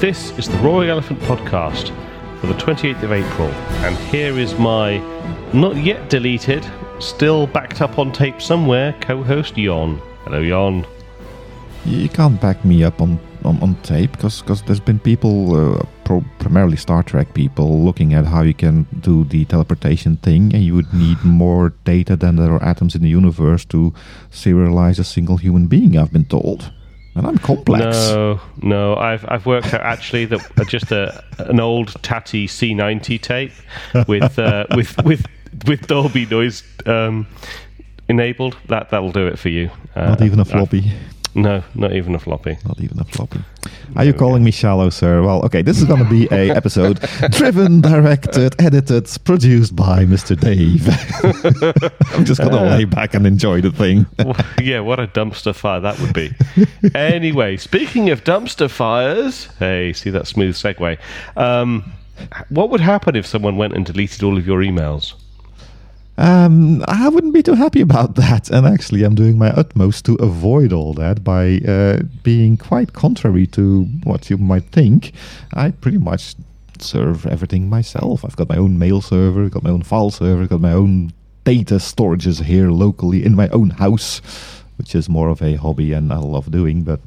This is the Roaring Elephant podcast for the 28th of April, and here is my not yet deleted, still backed up on tape somewhere, co host Jon. Hello, Jon. You can't back me up on, on, on tape because there's been people, uh, pro- primarily Star Trek people, looking at how you can do the teleportation thing, and you would need more data than there are atoms in the universe to serialize a single human being, I've been told. And I'm complex. No, no. I've I've worked out actually that just a an old tatty C90 tape with uh, with with with Dolby noise um, enabled. That that'll do it for you. Uh, Not even a floppy. No, not even a floppy. Not even a floppy. Are you calling me shallow, sir? Well, okay, this is going to be a episode driven, directed, edited, produced by Mr. Dave. I'm just going to lay back and enjoy the thing. yeah, what a dumpster fire that would be. anyway, speaking of dumpster fires, hey, see that smooth segue. Um, what would happen if someone went and deleted all of your emails? Um, I wouldn't be too happy about that. And actually, I'm doing my utmost to avoid all that by uh, being quite contrary to what you might think. I pretty much serve everything myself. I've got my own mail server, got my own file server, got my own data storages here locally in my own house, which is more of a hobby and I love doing. But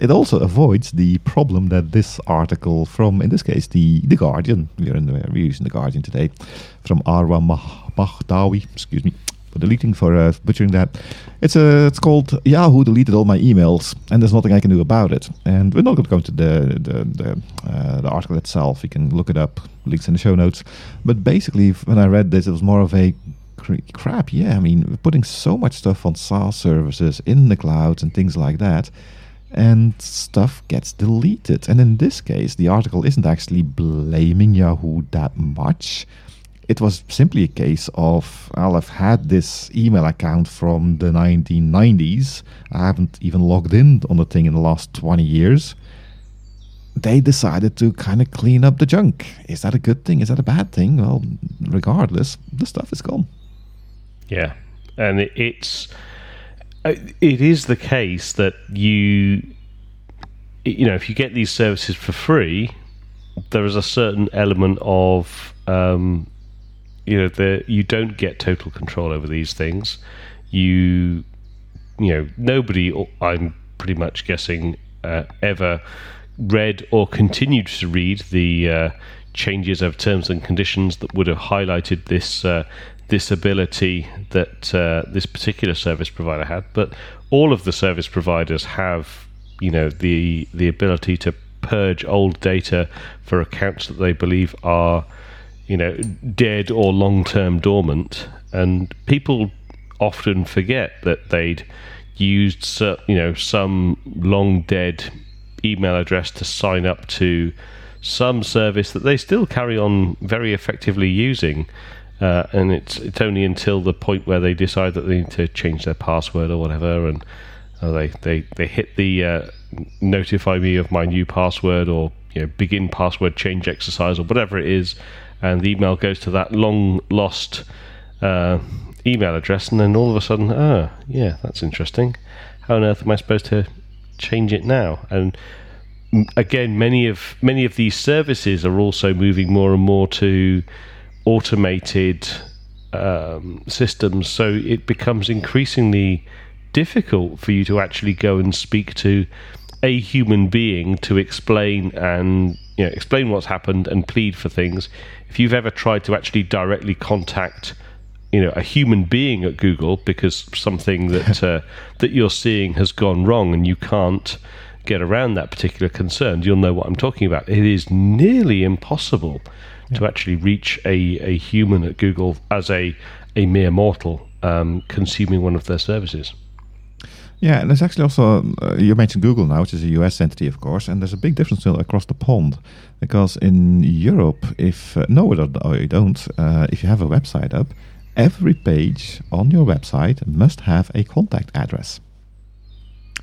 it also avoids the problem that this article from, in this case, the, the Guardian, we're, in the, we're using the Guardian today, from Arwa Excuse me, for deleting, for uh, butchering that. It's a, it's called Yahoo deleted all my emails, and there's nothing I can do about it. And we're not going to go into the the the, uh, the article itself. You can look it up, links in the show notes. But basically, when I read this, it was more of a crap. Yeah, I mean, we're putting so much stuff on SaaS services in the clouds and things like that and stuff gets deleted. And in this case, the article isn't actually blaming Yahoo that much. It was simply a case of, well, I've had this email account from the 1990s. I haven't even logged in on the thing in the last 20 years. They decided to kind of clean up the junk. Is that a good thing? Is that a bad thing? Well, regardless, the stuff is gone. Yeah. And it's uh, it is the case that you you know if you get these services for free there is a certain element of um, you know you don't get total control over these things. You you know nobody i'm pretty much guessing uh, ever read or continued to read the uh, changes of terms and conditions that would have highlighted this uh, this ability that uh, this particular service provider had, but all of the service providers have, you know, the the ability to purge old data for accounts that they believe are, you know, dead or long term dormant, and people often forget that they'd used, you know, some long dead email address to sign up to some service that they still carry on very effectively using. Uh, and it's it's only until the point where they decide that they need to change their password or whatever, and uh, they, they they hit the uh, notify me of my new password or you know begin password change exercise or whatever it is, and the email goes to that long lost uh, email address, and then all of a sudden, ah, yeah, that's interesting. How on earth am I supposed to change it now? And again, many of many of these services are also moving more and more to automated um, systems, so it becomes increasingly difficult for you to actually go and speak to a human being to explain and you know explain what's happened and plead for things. If you've ever tried to actually directly contact you know a human being at Google because something that uh, that you're seeing has gone wrong and you can't get around that particular concern, you'll know what I'm talking about. It is nearly impossible yeah. to actually reach a, a human at Google as a, a mere mortal um, consuming one of their services. Yeah, and there's actually also, uh, you mentioned Google now, which is a US entity, of course, and there's a big difference still across the pond. Because in Europe, if, uh, no, you don't, uh, if you have a website up, every page on your website must have a contact address.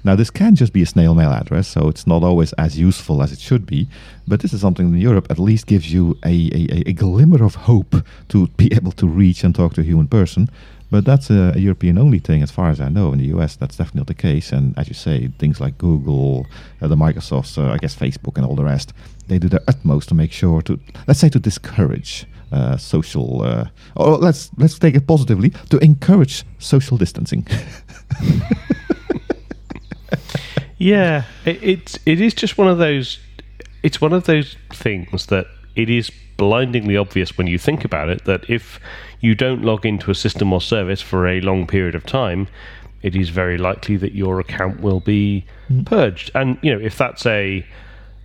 Now, this can just be a snail mail address, so it's not always as useful as it should be. But this is something in Europe at least gives you a, a, a glimmer of hope to be able to reach and talk to a human person. But that's a, European only thing, as far as I know. In the US, that's definitely not the case. And as you say, things like Google, uh, the Microsofts, uh, I guess Facebook, and all the rest, they do their utmost to make sure to, let's say, to discourage uh, social, uh, or let's let's take it positively, to encourage social distancing. yeah, it, it is just one of those. It's one of those things that it is blindingly obvious when you think about it that if you don't log into a system or service for a long period of time, it is very likely that your account will be mm. purged. And you know, if that's a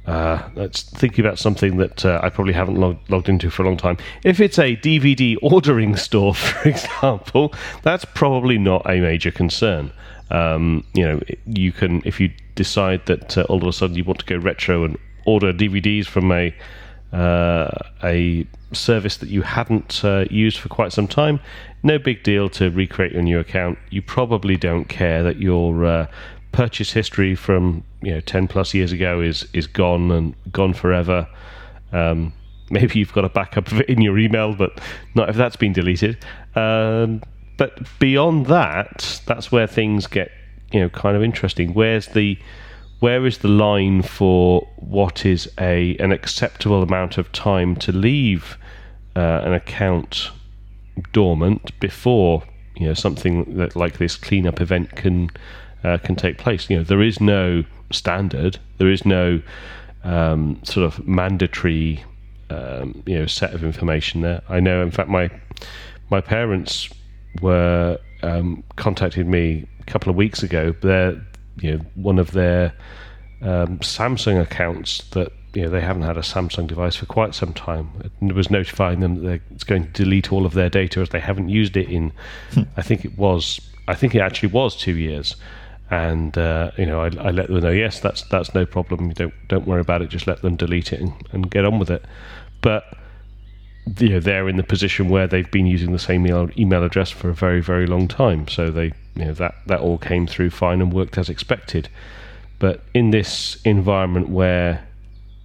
uh, let's think about something that uh, I probably haven't log- logged into for a long time. If it's a DVD ordering store, for example, that's probably not a major concern. Um, you know, you can if you decide that uh, all of a sudden you want to go retro and order DVDs from a a service that you hadn't uh, used for quite some time, no big deal to recreate your new account. You probably don't care that your uh, purchase history from you know 10 plus years ago is is gone and gone forever. Um, maybe you've got a backup of it in your email, but not if that's been deleted. Um, but beyond that, that's where things get you know kind of interesting. Where's the where is the line for what is a an acceptable amount of time to leave uh, an account dormant before you know something that, like this cleanup event can uh, can take place? You know, there is no standard. There is no um, sort of mandatory um, you know set of information there. I know, in fact, my my parents were um, contacted me a couple of weeks ago. They're you know one of their um, Samsung accounts that you know they haven't had a Samsung device for quite some time. It was notifying them that it's going to delete all of their data as they haven't used it in. Hmm. I think it was. I think it actually was two years. And uh, you know, I, I, let them know. Yes, that's that's no problem. You don't don't worry about it. Just let them delete it and, and get on with it. But you know, they're in the position where they've been using the same email, email address for a very very long time. So they you know that that all came through fine and worked as expected. But in this environment where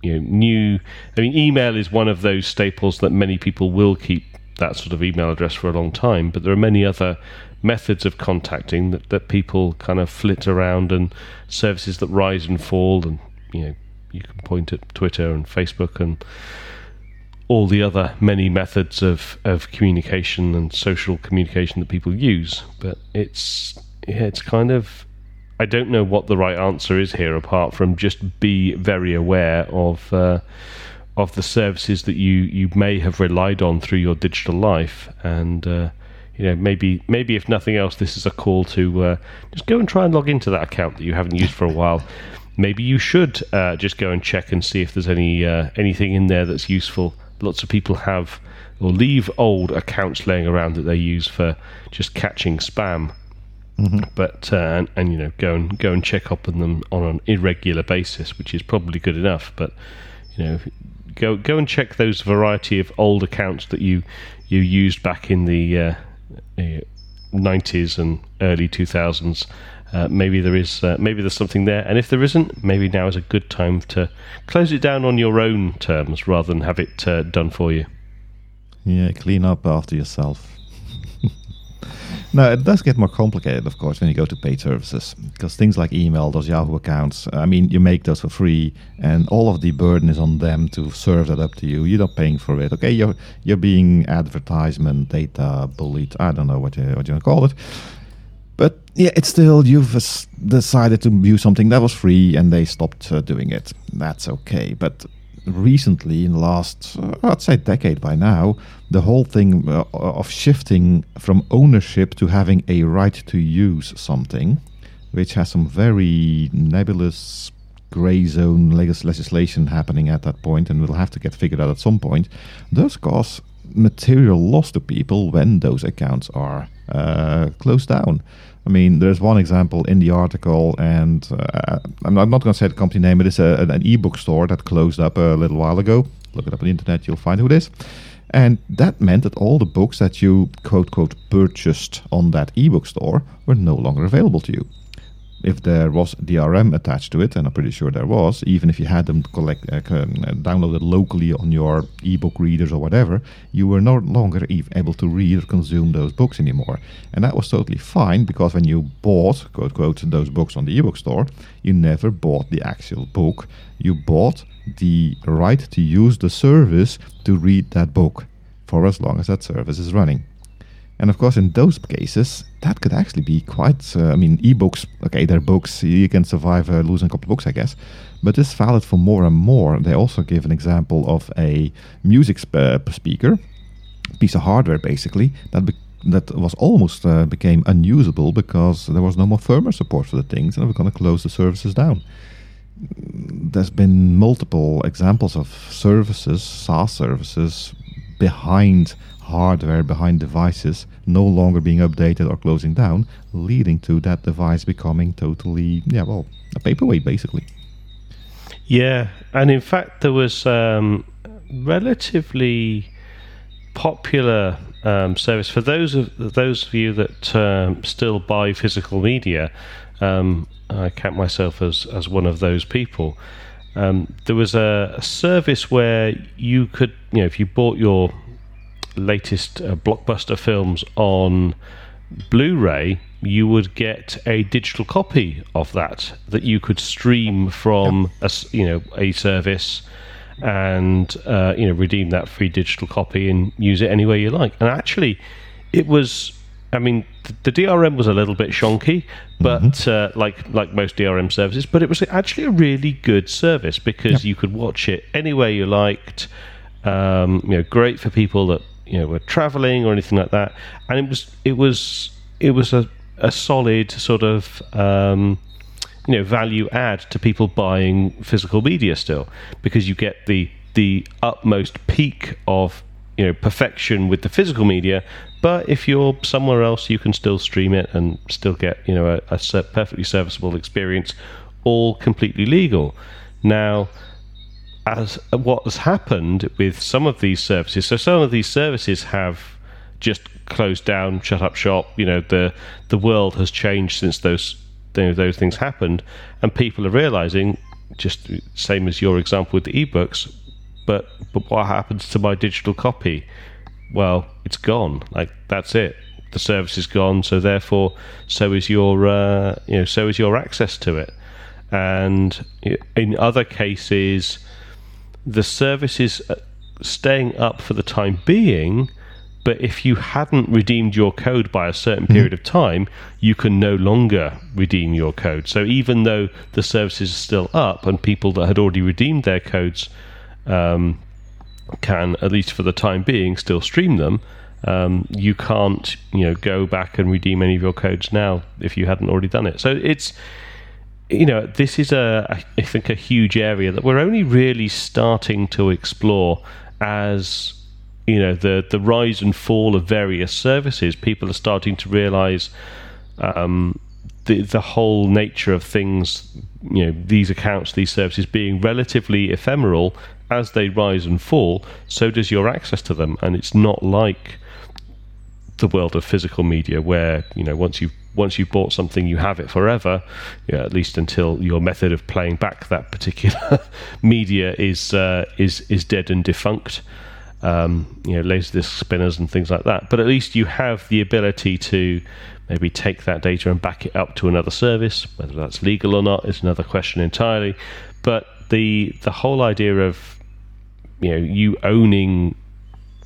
you know new, I mean, email is one of those staples that many people will keep that sort of email address for a long time. But there are many other methods of contacting that, that people kind of flit around and services that rise and fall and you know you can point at Twitter and Facebook and all the other many methods of, of communication and social communication that people use. But it's yeah, it's kind of I don't know what the right answer is here, apart from just be very aware of uh, of the services that you you may have relied on through your digital life, and uh, you know maybe maybe if nothing else, this is a call to uh, just go and try and log into that account that you haven't used for a while. Maybe you should uh, just go and check and see if there's any uh, anything in there that's useful lots of people have or leave old accounts laying around that they use for just catching spam. Mm-hmm. But uh, and, and, you know go and go and check up on them on an irregular basis, which is probably good enough. But you know go go and check those variety of old accounts that you you used back in the uh, uh, nineties and early two thousands uh, maybe there is uh, maybe there's something there. And if there isn't maybe now is a good time to close it down on your own terms rather than have it uh, done for you. Yeah clean up after yourself. Now it does get more complicated of course when you go to paid services because things like email those yahoo accounts i mean you make those for free and all of the burden is on them to serve that up to you. You're not paying for it okay? You're you're being advertisement data bullied i don't know what you what you want to call it yeah, it's still you've decided to use something that was free and they stopped uh, doing it. That's okay. But recently, in the last, uh, I'd say decade by now, the whole thing uh, of shifting from ownership to having a right to use something, which has some very nebulous gray zone legislation happening at that point, and will have to get figured out at some point, does cause material loss to people when those accounts are uh, closed down. I mean, there's one example in the article, and uh, I'm not, going to say the company name. It is a, an ebook store that closed up a little while ago. Look it up on the internet, you'll find who it is. And that meant that all the books that you quote quote purchased on that ebook store were no longer available to you. If there was DRM attached to it, and I'm pretty sure there was, even if you had them collect uh, downloaded locally on your ebook readers or whatever, you were no longer able to read or consume those books anymore. And that was totally fine because when you bought, quote, quote, those books on the ebook store, you never bought the actual book. You bought the right to use the service to read that book for as long as that service is running. And of course, in those cases, that could actually be quite. Uh, I mean, ebooks, okay, they're books. You can survive uh, losing a couple of books, I guess. But this is valid for more and more. They also give an example of a music sp- uh, speaker, piece of hardware basically, that be- that was almost uh, became unusable because there was no more firmware support for the things, and we're going to close the services down. There's been multiple examples of services, SaaS services, behind hardware behind devices no longer being updated or closing down, leading to that device becoming totally, yeah, well, a paperweight basically. Yeah, and in fact, there was um, relatively popular um, service for those of those of you that um, still buy physical media. Um, I count myself as as one of those people. Um, there was a, a service where you could, you know, if you bought your latest uh, blockbuster films on Blu-ray, you would get a digital copy of that that you could stream from a you know a service and uh, you know redeem that free digital copy and use it any way you like. And actually, it was. I mean, the, the DRM was a little bit shonky, but mm-hmm. uh, like like most DRM services, but it was actually a really good service because yep. you could watch it anywhere you liked. Um, you know, great for people that you know were traveling or anything like that. And it was it was it was a, a solid sort of um, you know value add to people buying physical media still because you get the the utmost peak of you know perfection with the physical media but if you're somewhere else you can still stream it and still get you know a, a perfectly serviceable experience all completely legal now as what has happened with some of these services. So some of these services have just closed down, shut up shop. You know, the the world has changed since those you know, those things happened, and people are realizing, just same as your example with the ebooks, but but what happens to my digital copy? Well, it's gone. Like that's it. The service is gone. So therefore, so is your uh, you know so is your access to it. And in other cases, the service is uh, staying up for the time being, but if you hadn't redeemed your code by a certain mm-hmm. period of time, you can no longer redeem your code. So even though the service is still up and people that had already redeemed their codes um, can, at least for the time being, still stream them, um, you can't, you know, go back and redeem any of your codes now if you hadn't already done it. So it's you know, this is a, I think, a huge area that we're only really starting to explore as you know the the rise and fall of various services. People are starting to realise um, the the whole nature of things. You know, these accounts, these services being relatively ephemeral as they rise and fall. So does your access to them, and it's not like the world of physical media where you know once you've once you've bought something, you have it forever, yeah, at least until your method of playing back that particular media is uh, is is dead and defunct. Um, you know, laserdisc spinners and things like that. But at least you have the ability to maybe take that data and back it up to another service. Whether that's legal or not is another question entirely. But the the whole idea of you know you owning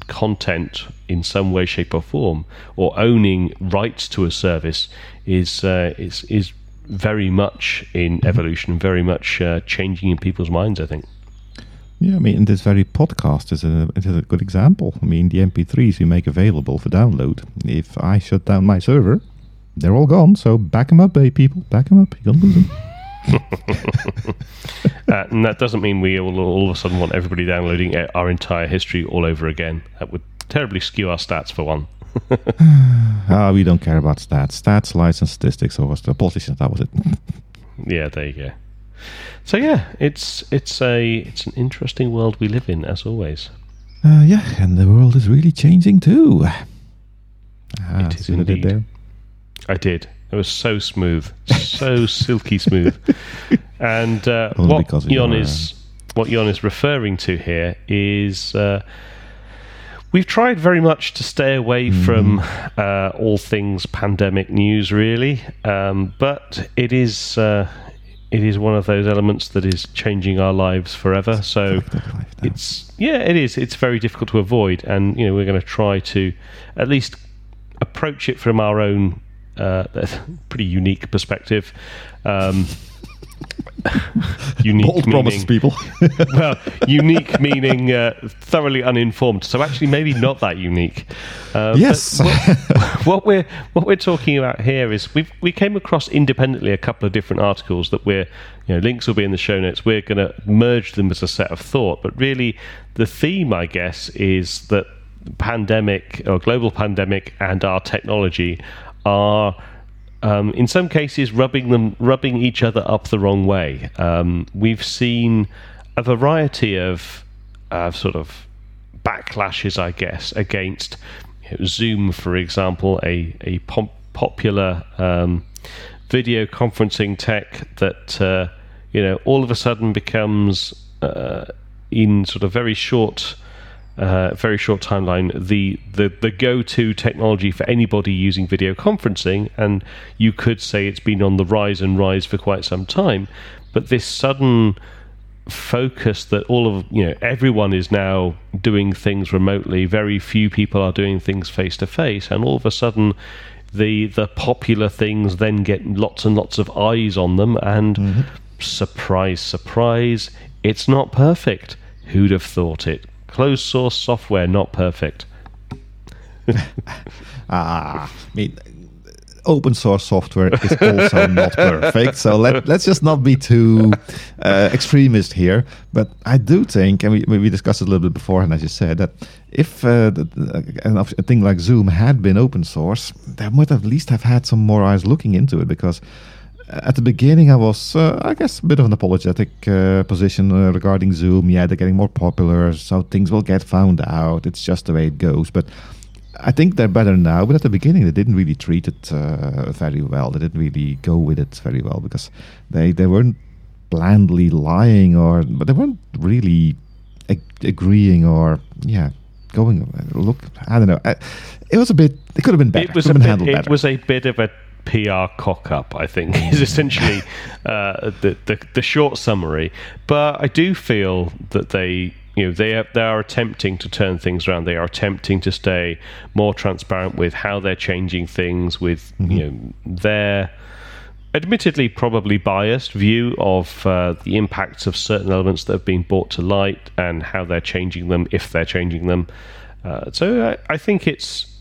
content in some way, shape, or form, or owning rights to a service is uh, is is very much in evolution, very much uh, changing in people's minds. I think. Yeah, I mean, this very podcast is a, is a good example. I mean, the MP3s we make available for download. If I shut down my server, they're all gone. So back them up, baby people. Back them up. You're gonna lose them. uh, and that doesn't mean we will all of a sudden want everybody downloading our entire history all over again. That would terribly skew our stats for one. Ah, we don't care about stats. Stats, license, statistics, or was the politicians? That was it. yeah, there you go. So yeah, it's it's a it's an interesting world we live in, as always. Uh, yeah, and the world is really changing too. Ah, it is indeed. I did. It was so smooth, so silky smooth. And uh, what because of Jon your, is what Jon is referring to here is uh, we've tried very much to stay away from uh, all things pandemic news, really. Um, but it is uh, it is one of those elements that is changing our lives forever. So Fact of life now. it's yeah, it is. It's very difficult to avoid, and you know we're going to try to at least approach it from our own uh, pretty unique perspective. Um, unique Bold meaning, people. well, unique meaning uh, thoroughly uninformed. So actually, maybe not that unique. Uh, yes. what we're what we're talking about here is we we came across independently a couple of different articles that we're you know links will be in the show notes. We're going to merge them as a set of thought, but really the theme, I guess, is that pandemic or global pandemic and our technology are. Um, in some cases, rubbing them, rubbing each other up the wrong way. Um, we've seen a variety of uh, sort of backlashes, I guess, against Zoom, for example, a a pop- popular um, video conferencing tech that uh, you know all of a sudden becomes uh, in sort of very short. Uh, very short timeline. The, the the go-to technology for anybody using video conferencing, and you could say it's been on the rise and rise for quite some time. But this sudden focus that all of you know everyone is now doing things remotely very few people are doing things face to face and all of a sudden the the popular things then get lots and lots of eyes on them and surprise surprise it's not perfect who'd have thought it closed source software not perfect Ah, I mean, open source software is also not perfect. So let, let's just not be too uh, extremist here. But I do think, and we, we discussed it a little bit beforehand, as you said, that if uh, the- a thing like Zoom had been open source, there might at least have had some more eyes looking into it because. At the beginning, I was, uh, I guess, a bit of an apologetic uh, position uh, regarding Zoom. Yeah, they're getting more popular, so things will get found out. It's just the way it goes. But I think they're better now, but at the beginning they didn't really treat it uh, very well. They didn't really go with it very well because they they weren't blandly lying or, but they weren't really ag- agreeing or yeah going. Look, I don't know. I, it was a bit. It could have been better. It was could a have been bit, handled it was a bit of a PR cock up, I think, is essentially uh, the, the the short summary. But I do feel that they. You know, they are, they are attempting to turn things around. They are attempting to stay more transparent with how they're changing things, with you know their admittedly probably biased view of uh, the impacts of certain elements that have been brought to light and how they're changing them if they're changing them. Uh, so I, I think it's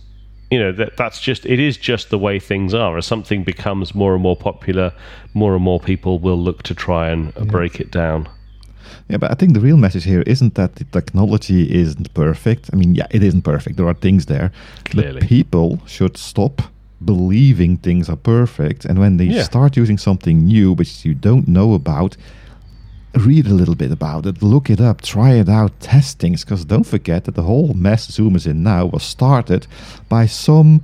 you know that that's just it is just the way things are. As something becomes more and more popular, more and more people will look to try and uh, break it down. Yeah, but I think the real message here isn't that the technology isn't perfect. I mean, yeah, it isn't perfect. There are things there. Clearly. But people should stop believing things are perfect. And when they Yeah. start using something new, which you don't know about, read a little bit about it, look it up, try it out, test things. Because don't forget that the whole mess Zoom is in now was started by some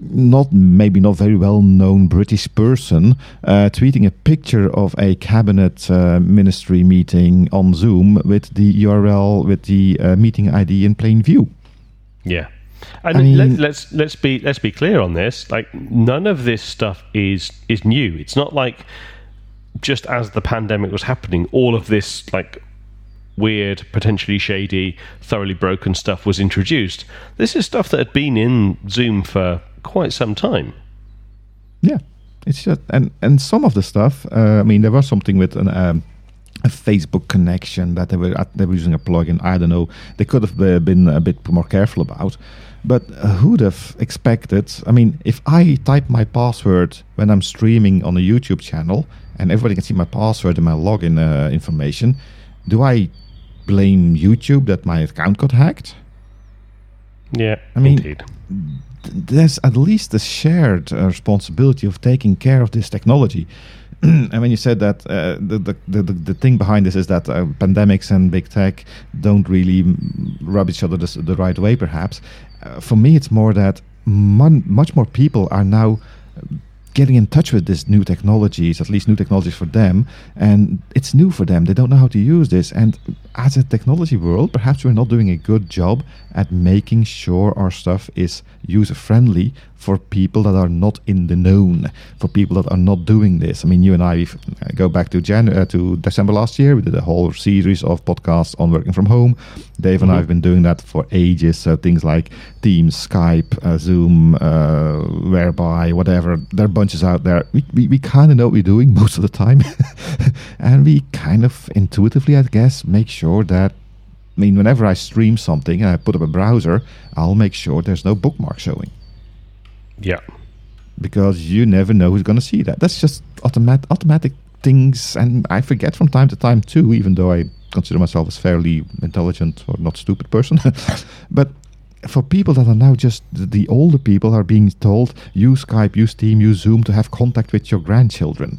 not maybe not very well known British person uh, tweeting a picture of a cabinet uh, ministry meeting on Zoom with the URL with the uh, meeting ID in plain view. Yeah. And I mean- let, let's let's be let's be clear on this. Like none of this stuff is is new. It's not like just as the pandemic was happening, all of this like weird, potentially shady, thoroughly broken stuff was introduced. This is stuff that had been in Zoom for quite some time. Yeah, it's just and and some of the stuff. Uh, I mean, there was something with an. Um, a Facebook connection that they were they were using a plugin. I don't know. They could have uh, been a bit more careful about. But who'd have expected? I mean, if I type my password when I'm streaming on a YouTube channel and everybody can see my password and my login uh, information, do I blame YouTube that my account got hacked? Yeah, I mean- indeed. th- there's at least a shared uh, responsibility of taking care of this technology. and when you said that uh, the, the, the the thing behind this is that uh, pandemics and big tech don't really rub each other the, the right way, perhaps. Uh, for me, it's more that mon- much more people are now getting in touch with this new technologies, at least new technologies for them, and it's new for them. They don't know how to use this. And as a technology world, perhaps we're not doing a good job at making sure our stuff is user friendly for people that are not in the known, for people that are not doing this. I mean, you and I uh, go back to Jan uh, to December last year. We did a whole series of podcasts on working from home. Dave and I have been doing that for ages. So things like Teams, Skype, uh, Zoom, uh, Whereby, whatever. There are bunches out there. We we, we kind of know what we're doing most of the time, and we kind of intuitively, I guess, make sure that I mean, whenever I stream something and I put up a browser, I'll make sure there's no bookmark showing. Yeah. Because you never know who's going to see that. That's just automat- automatic things. And I forget from time to time too, even though I consider myself as fairly intelligent or not stupid person. but for people that are now just the older people are being told use Skype, use Team, use Zoom to have contact with your grandchildren.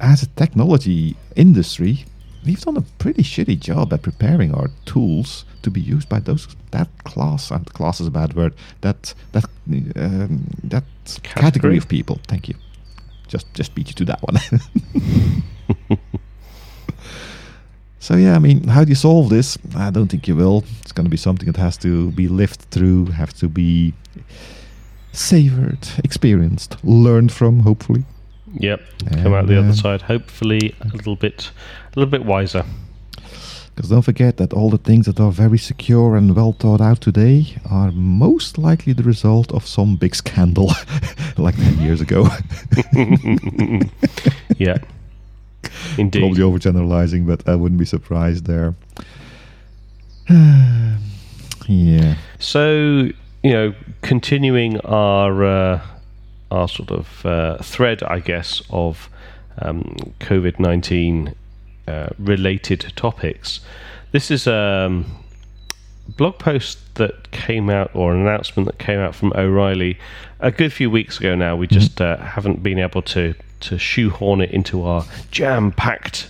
As a technology industry, we've done a pretty shitty job at preparing our tools to be used by those that class. Uh, class is a bad word. That that um, that category. category of people. Thank you. Just just beat you to that one. so yeah, I mean, how do you solve this? I don't think you will. It's going to be something that has to be lived through, have to be savored, experienced, learned from, hopefully. Yep, come out the other side. Hopefully, a little bit, a little bit wiser. Because don't forget that all the things that are very secure and well thought out today are most likely the result of some big scandal like 10 years ago. yeah. Indeed. Probably overgeneralizing, but I wouldn't be surprised there. yeah. So, you know, continuing our. Uh, our sort of uh, thread, I guess, of um, COVID 19 uh, related topics. This is a um, blog post that came out, or an announcement that came out from O'Reilly a good few weeks ago now. We just uh, haven't been able to, to shoehorn it into our jam packed,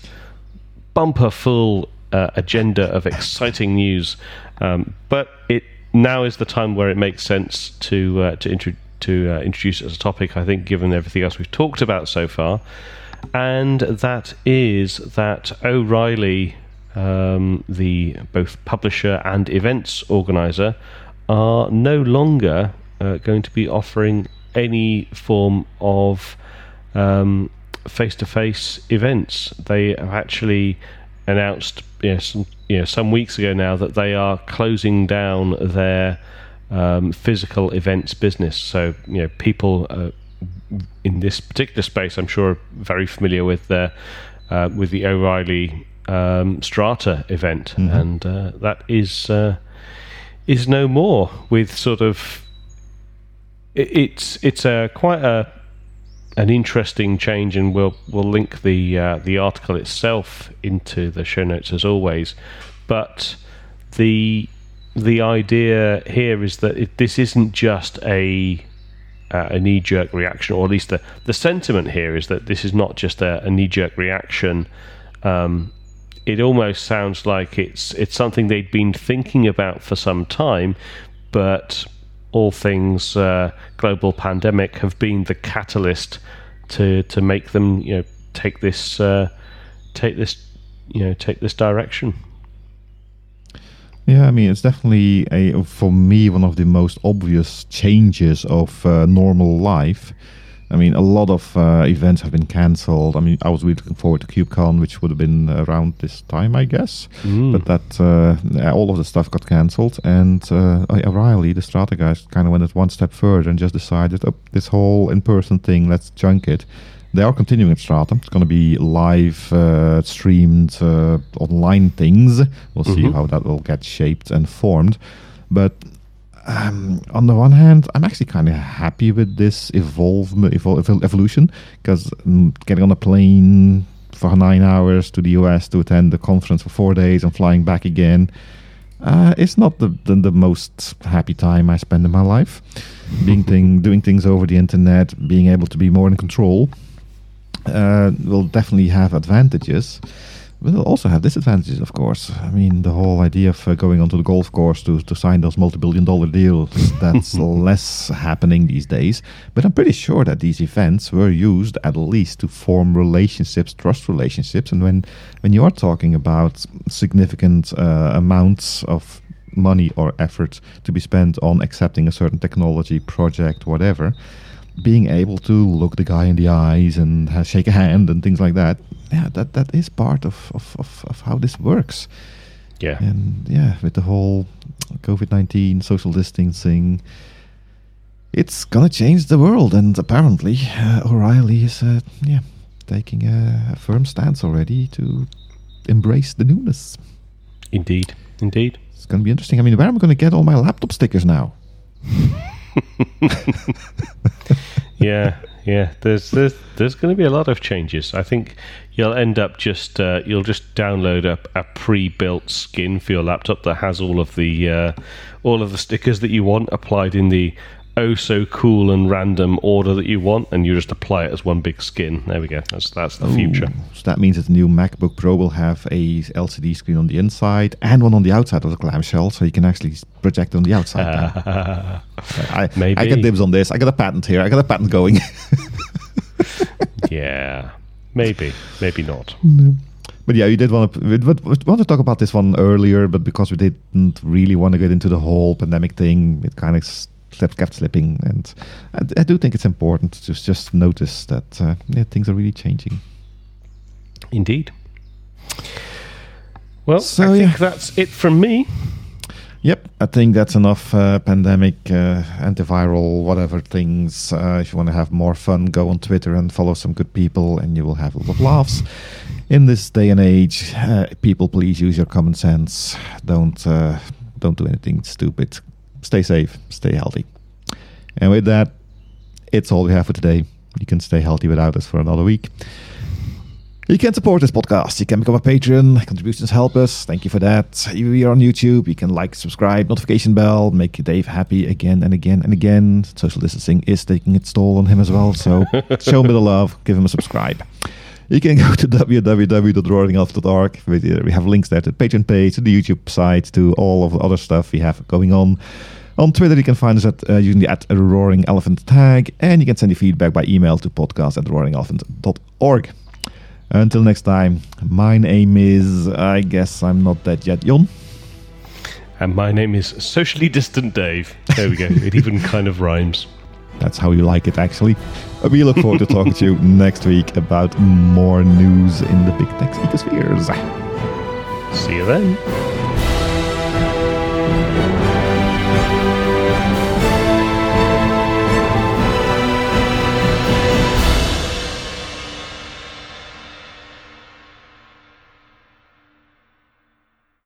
bumper full uh, agenda of exciting news. Um, but it now is the time where it makes sense to uh, to introduce to uh, introduce as a topic, I think, given everything else we've talked about so far. And that is that O'Reilly, um, the both publisher and events organizer, are no longer uh, going to be offering any form of face to face events. They have actually announced you know, some, you know, some weeks ago now that they are closing down their um, physical events business. So you know, people uh, in this particular space, I'm sure, are very familiar with the uh, with the O'Reilly um, Strata event, mm-hmm. and uh, that is uh, is no more. With sort of it, it's it's a quite a an interesting change, and we'll we'll link the uh, the article itself into the show notes as always. But the the idea here is that it, this isn't just a uh, a knee jerk reaction, or at least the, the sentiment here is that this is not just a, a knee jerk reaction. Um, it almost sounds like it's it's something they'd been thinking about for some time, but all things uh, global pandemic have been the catalyst to to make them you know take this uh, take this you know take this direction. Yeah, I mean, it's definitely a for me one of the most obvious changes of uh, normal life. I mean, a lot of uh, events have been cancelled. I mean, I was really looking forward to KubeCon, which would have been around this time, I guess. Mm. But that uh, all of the stuff got cancelled, and uh, O'Reilly, the Strata guys, kind of went it one step further and just decided, oh, this whole in-person thing, let's junk it they are continuing at Strata. It's going to be live uh, streamed uh, online things. We'll mm-hmm. see how that will get shaped and formed. But um, on the one hand, I'm actually kind of happy with this evolve, evol- evolution because um, getting on a plane for nine hours to the US to attend the conference for four days and flying back again. Uh, it's not the, the, the most happy time I spend in my life. Being thing, doing things over the internet, being able to be more in control uh, will definitely have advantages. but it'll also have disadvantages, of course. I mean, the whole idea of uh, going onto the golf course to, to sign those multi billion dollar deals, that's less happening these days. But I'm pretty sure that these events were used at least to form relationships, trust relationships. And when, when you are talking about significant uh, amounts of money or effort to be spent on accepting a certain technology project, whatever, being able to look the guy in the eyes and shake a hand and things like that, yeah, that that is part of of, of, of how this works. Yeah. And yeah, with the whole COVID nineteen social distancing, it's gonna change the world. And apparently, uh, O'Reilly is uh, yeah taking a, a firm stance already to embrace the newness. Indeed. Indeed. It's gonna be interesting. I mean, where am I gonna get all my laptop stickers now? yeah, yeah. There's there's there's going to be a lot of changes. I think you'll end up just uh, you'll just download a, a pre-built skin for your laptop that has all of the uh, all of the stickers that you want applied in the oh so cool and random order that you want, and you just apply it as one big skin. There we go. That's that's the future. So that means that the new MacBook Pro will have a LCD screen on the inside and one on the outside of the clamshell, so you can actually project on the outside. I, Maybe. I get dibs on this. I got a patent here. I got a patent going. yeah, maybe, maybe not. But yeah, you did want to we want to talk about this one earlier, but because we didn't really want to get into the whole pandemic thing, it kind of kept slipping. And I, I do think it's important to just, notice that uh, yeah, things are really changing. Indeed. Well, So, I think yeah. that's it from me. Yep, I think that's enough uh, pandemic, uh, antiviral, whatever things. Uh, if you want to have more fun, go on Twitter and follow some good people, and you will have a lot of laughs. In this day and age, uh, people, please use your common sense. Don't uh, don't do anything stupid. Stay safe. Stay healthy. And with that, it's all we have for today. You can stay healthy without us for another week. You can support this podcast. You can become a patron. Contributions help us. Thank you for that. We are on YouTube. You can like, subscribe, notification bell, make Dave happy again and again and again. Social distancing is taking its toll on him as well. So show him a bit of love. Give him a subscribe. You can go to www.roaringelephant.org. We we have links there to the Patreon page, to the YouTube site, to all of the other stuff we have going on. On Twitter, you can find us at uh, using the at Roaring Elephant tag, and you can send your feedback by email to podcast at roaringelephant.org. Until next time, my name is, I guess I'm not dead yet, Jon. And my name is Socially Distant Dave. There we go. it even kind of rhymes. That's how you like it, actually. Uh, We look forward to talking to you next week about more news in the big tech ecospheres. See you then.